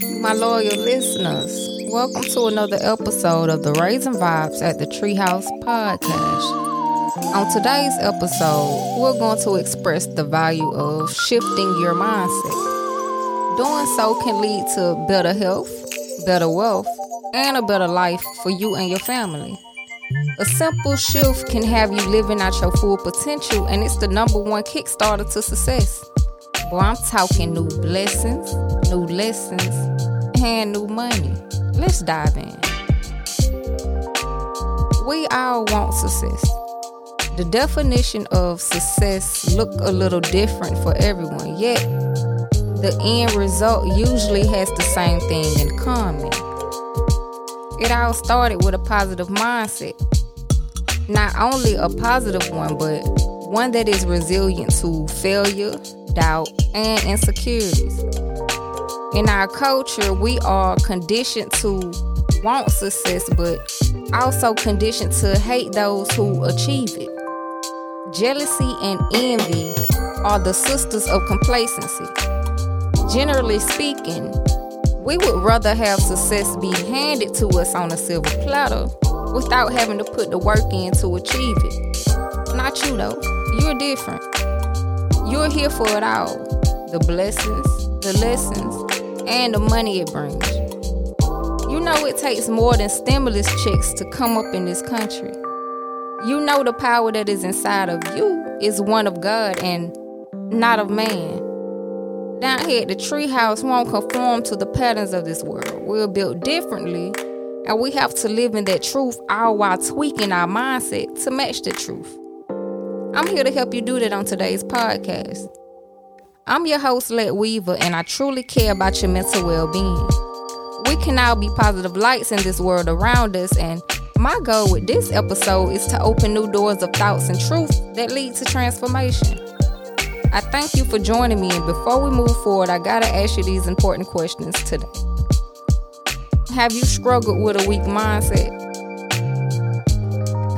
My loyal listeners, welcome to another episode of the Raising Vibes at the Treehouse podcast. On today's episode, we're going to express the value of shifting your mindset. Doing so can lead to better health, better wealth, and a better life for you and your family. A simple shift can have you living at your full potential, and it's the number one kickstarter to success. Boy, I'm talking new blessings, new lessons, and new money. Let's dive in. We all want success. The definition of success look a little different for everyone, yet the end result usually has the same thing in common. It all started with a positive mindset. Not only a positive one, but one that is resilient to failure, doubt, and insecurities. In our culture, we are conditioned to want success, but also conditioned to hate those who achieve it. Jealousy and envy are the sisters of complacency. Generally speaking, we would rather have success be handed to us on a silver platter without having to put the work in to achieve it. Not you though. You're different. You're here for it all. The blessings, the lessons, and the money it brings. You know it takes more than stimulus checks to come up in this country. You know the power that is inside of you is one of God and not of man. Down here at the treehouse won't conform to the patterns of this world. We're built differently, and we have to live in that truth all while tweaking our mindset to match the truth. I'm here to help you do that on today's podcast. I'm your host, Let Weaver, and I truly care about your mental well being. We can all be positive lights in this world around us, and my goal with this episode is to open new doors of thoughts and truth that lead to transformation. I thank you for joining me, and before we move forward, I gotta ask you these important questions today. Have you struggled with a weak mindset?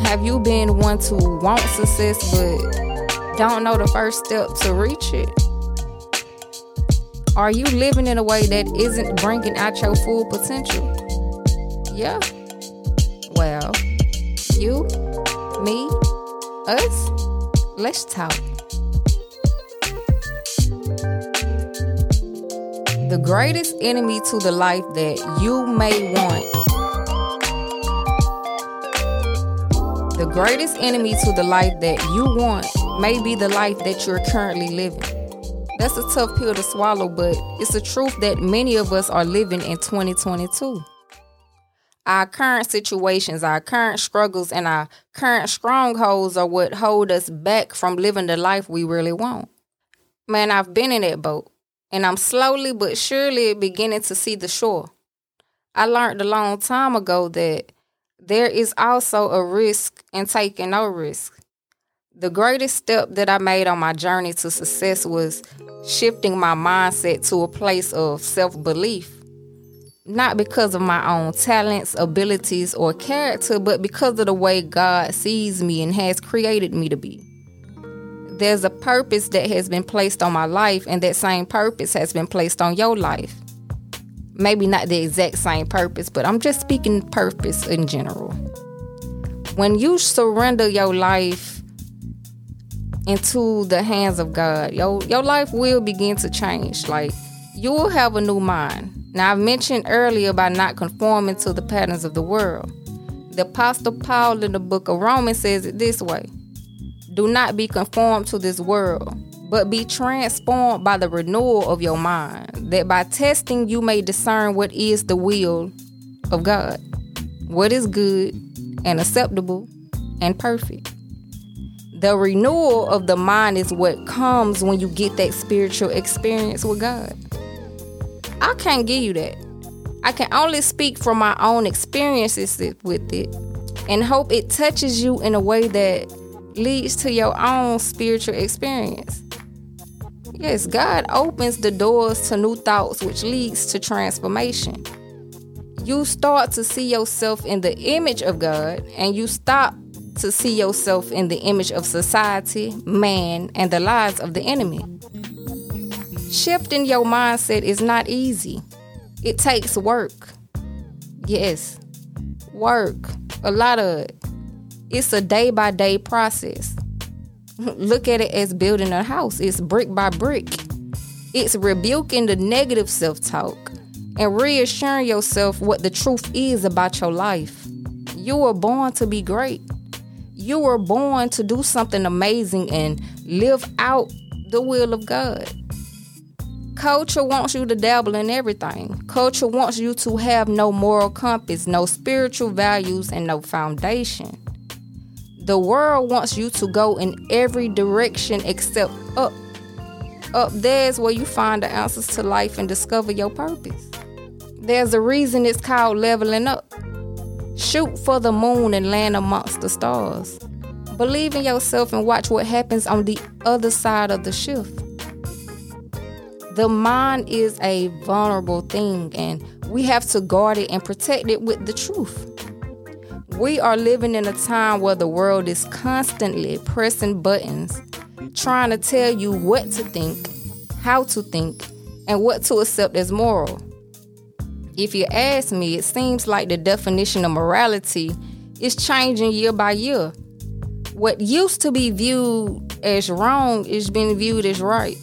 Have you been one to want success but don't know the first step to reach it? Are you living in a way that isn't bringing out your full potential? Yeah. Well, you, me, us, let's talk. the greatest enemy to the life that you may want. The greatest enemy to the life that you want may be the life that you're currently living. That's a tough pill to swallow, but it's a truth that many of us are living in 2022. Our current situations, our current struggles, and our current strongholds are what hold us back from living the life we really want. Man, I've been in that boat and I'm slowly but surely beginning to see the shore. I learned a long time ago that there is also a risk in taking no risk. The greatest step that I made on my journey to success was shifting my mindset to a place of self belief. Not because of my own talents, abilities, or character, but because of the way God sees me and has created me to be there's a purpose that has been placed on my life, and that same purpose has been placed on your life. Maybe not the exact same purpose, but I'm just speaking purpose in general. When you surrender your life into the hands of God, your, your life will begin to change. Like you'll have a new mind. Now, I've mentioned earlier about not conforming to the patterns of the world. The Apostle Paul in the book of Romans says it this way do not be conformed to this world, but be transformed by the renewal of your mind, that by testing you may discern what is the will of God, what is good and acceptable and perfect. The renewal of the mind is what comes when you get that spiritual experience with God. I can't give you that. I can only speak from my own experiences with it and hope it touches you in a way that leads to your own spiritual experience. Yes, God opens the doors to new thoughts, which leads to transformation. You start to see yourself in the image of God, and you stop to see yourself in the image of society, man, and the lies of the enemy. Shifting your mindset is not easy. It takes work. Yes, work. A lot of it. It's a day by day process. Look at it as building a house, it's brick by brick. It's rebuking the negative self talk and reassuring yourself what the truth is about your life. You were born to be great. You were born to do something amazing and live out the will of God. Culture wants you to dabble in everything. Culture wants you to have no moral compass, no spiritual values, and no foundation. The world wants you to go in every direction except up. Up there's where you find the answers to life and discover your purpose. There's a reason it's called leveling up. Shoot for the moon and land amongst the stars. Believe in yourself and watch what happens on the other side of the shift. The mind is a vulnerable thing, and we have to guard it and protect it with the truth. We are living in a time where the world is constantly pressing buttons, trying to tell you what to think, how to think, and what to accept as moral. If you ask me, it seems like the definition of morality is changing year by year. What used to be viewed as wrong is being viewed as right.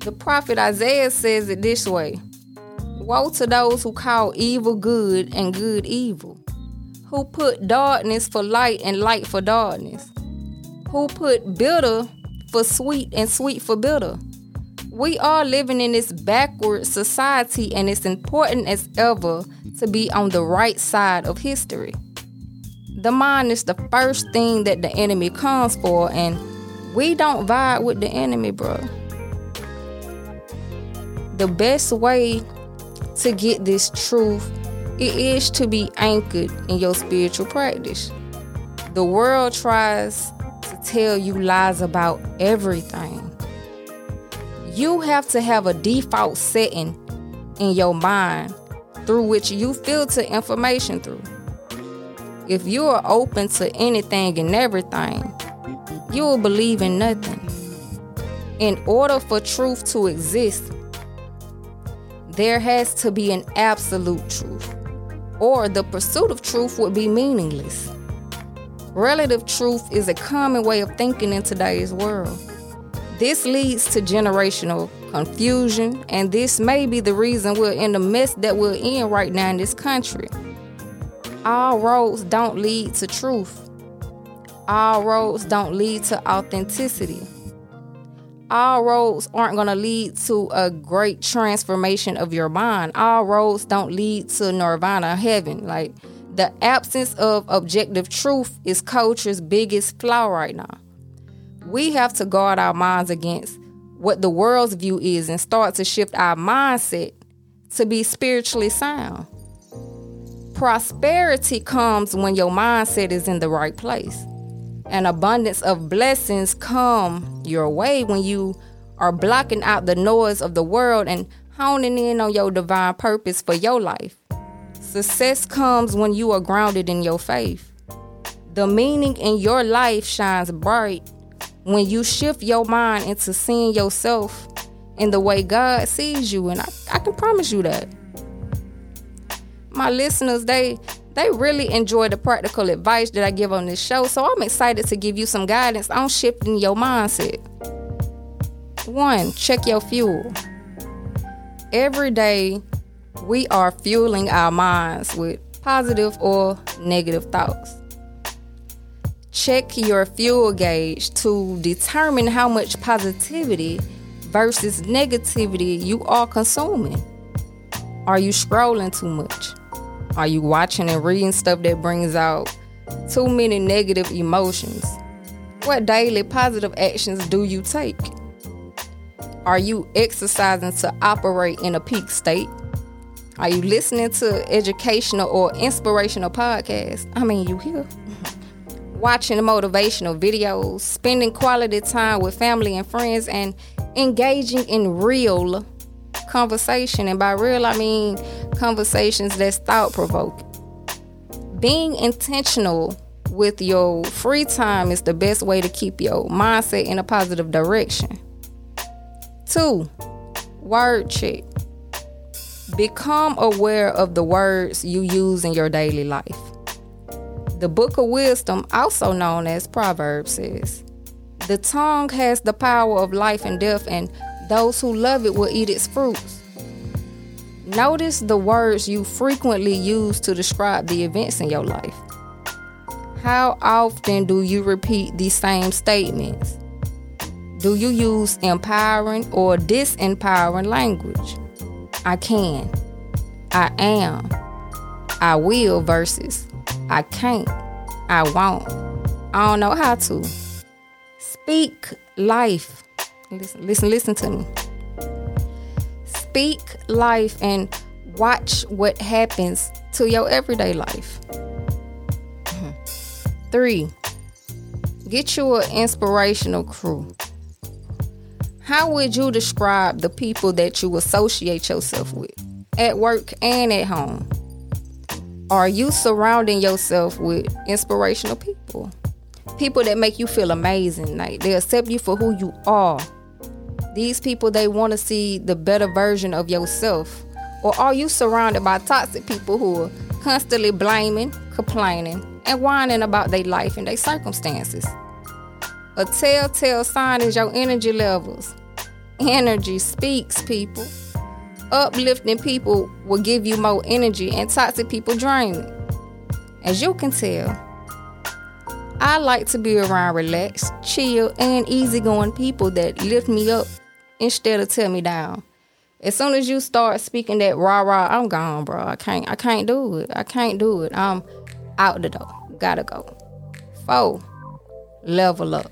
The prophet Isaiah says it this way Woe to those who call evil good and good evil who put darkness for light and light for darkness, who put bitter for sweet and sweet for bitter. We are living in this backward society, and it's important as ever to be on the right side of history. The mind is the first thing that the enemy comes for, and we don't vibe with the enemy, bro. The best way to get this truth it is to be anchored in your spiritual practice. The world tries to tell you lies about everything. You have to have a default setting in your mind through which you filter information through. If you are open to anything and everything, you will believe in nothing. In order for truth to exist, there has to be an absolute truth or the pursuit of truth would be meaningless. Relative truth is a common way of thinking in today's world. This leads to generational confusion, and this may be the reason we're in the mess that we're in right now in this country. All roads don't lead to truth. All roads don't lead to authenticity all roads aren't going to lead to a great transformation of your mind. All roads don't lead to nirvana, heaven. Like the absence of objective truth is culture's biggest flaw right now. We have to guard our minds against what the world's view is and start to shift our mindset to be spiritually sound. Prosperity comes when your mindset is in the right place. An abundance of blessings come your way when you are blocking out the noise of the world and honing in on your divine purpose for your life. Success comes when you are grounded in your faith. The meaning in your life shines bright when you shift your mind into seeing yourself in the way God sees you. And I, I can promise you that. My listeners, they they really enjoy the practical advice that I give on this show, so I'm excited to give you some guidance on shifting your mindset. One, check your fuel. Every day, we are fueling our minds with positive or negative thoughts. Check your fuel gauge to determine how much positivity versus negativity you are consuming. Are you scrolling too much? Are you watching and reading stuff that brings out too many negative emotions? What daily positive actions do you take? Are you exercising to operate in a peak state? Are you listening to educational or inspirational podcasts? I mean, you here. Watching motivational videos, spending quality time with family and friends, and engaging in real conversation. And by real, I mean conversations that's thought provoking. Being intentional with your free time is the best way to keep your mindset in a positive direction. Two, word check. Become aware of the words you use in your daily life. The Book of Wisdom, also known as Proverbs, says, The tongue has the power of life and death, and those who love it will eat its fruits. Notice the words you frequently use to describe the events in your life. How often do you repeat these same statements? Do you use empowering or disempowering language? I can, I am, I will versus I can't, I won't, I don't know how to. Speak life. Listen, listen, listen to me. Speak life and watch what happens to your everyday life. Mm-hmm. Three, get you an inspirational crew. How would you describe the people that you associate yourself with at work and at home? Are you surrounding yourself with inspirational people? People that make you feel amazing, like they accept you for who you are. These people they want to see the better version of yourself. Or are you surrounded by toxic people who are constantly blaming, complaining, and whining about their life and their circumstances. A telltale sign is your energy levels. Energy speaks, people. Uplifting people will give you more energy, and toxic people drain it. As you can tell, I like to be around relaxed, chill, and easygoing people that lift me up instead of tear me down. As soon as you start speaking that rah rah, I'm gone, bro. I can't I can't do it. I can't do it. I'm out the door. Gotta go. Four, level up.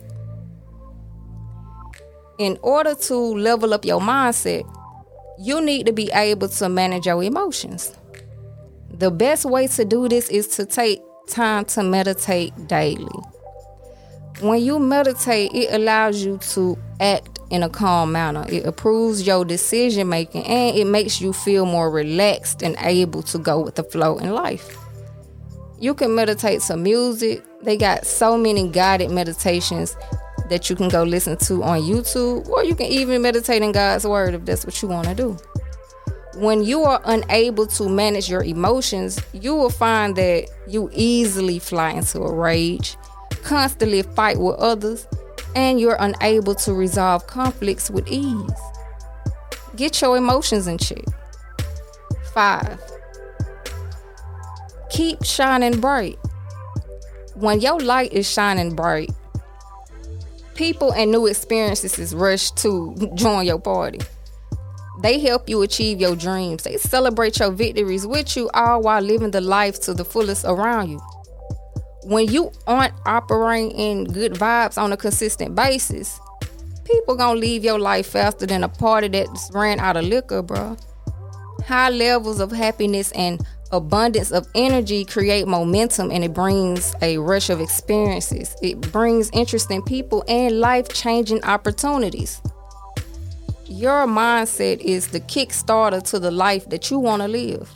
In order to level up your mindset, you need to be able to manage your emotions. The best way to do this is to take time to meditate daily. When you meditate, it allows you to act in a calm manner. It improves your decision making and it makes you feel more relaxed and able to go with the flow in life. You can meditate to music. They got so many guided meditations that you can go listen to on YouTube, or you can even meditate in God's Word if that's what you want to do. When you are unable to manage your emotions, you will find that you easily fly into a rage, constantly fight with others, and you're unable to resolve conflicts with ease. Get your emotions in check. Five, keep shining bright. When your light is shining bright, people and new experiences rush to join your party. They help you achieve your dreams. They celebrate your victories with you, all while living the life to the fullest around you. When you aren't operating in good vibes on a consistent basis, people gonna leave your life faster than a party that's ran out of liquor, bro. High levels of happiness and abundance of energy create momentum and it brings a rush of experiences. It brings interesting people and life-changing opportunities. Your mindset is the kickstarter to the life that you want to live.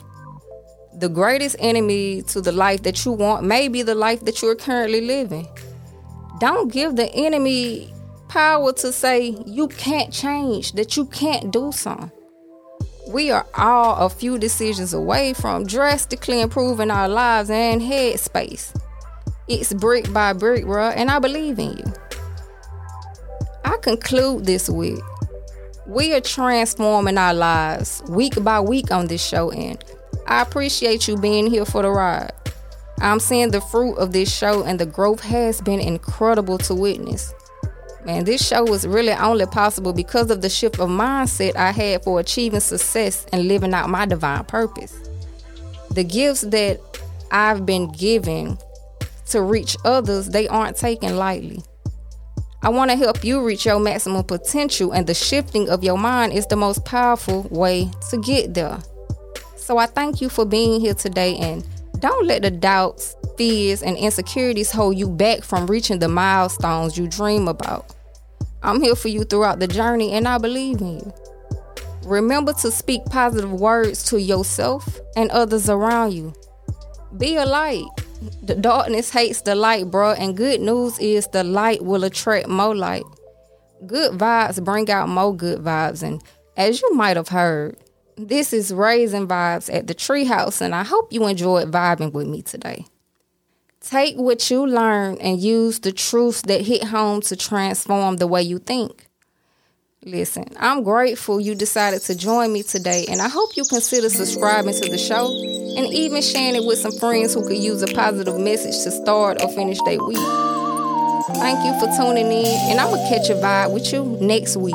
The greatest enemy to the life that you want may be the life that you're currently living. Don't give the enemy power to say you can't change, that you can't do something we are all a few decisions away from drastically improving our lives and headspace. It's brick by brick, bro, and I believe in you. I conclude this week. We are transforming our lives week by week on this show, and I appreciate you being here for the ride. I'm seeing the fruit of this show, and the growth has been incredible to witness. Man, this show was really only possible because of the shift of mindset I had for achieving success and living out my divine purpose. The gifts that I've been given to reach others, they aren't taken lightly. I want to help you reach your maximum potential, and the shifting of your mind is the most powerful way to get there. So I thank you for being here today, and don't let the doubts, fears, and insecurities hold you back from reaching the milestones you dream about. I'm here for you throughout the journey and I believe in you. Remember to speak positive words to yourself and others around you. Be a light. The darkness hates the light, bro, and good news is the light will attract more light. Good vibes bring out more good vibes, and as you might have heard, This is Raising Vibes at the Treehouse, and I hope you enjoyed vibing with me today. Take what you learned and use the truths that hit home to transform the way you think. Listen, I'm grateful you decided to join me today, and I hope you consider subscribing to the show and even sharing it with some friends who could use a positive message to start or finish their week. Thank you for tuning in, and I'm going to catch a vibe with you next week.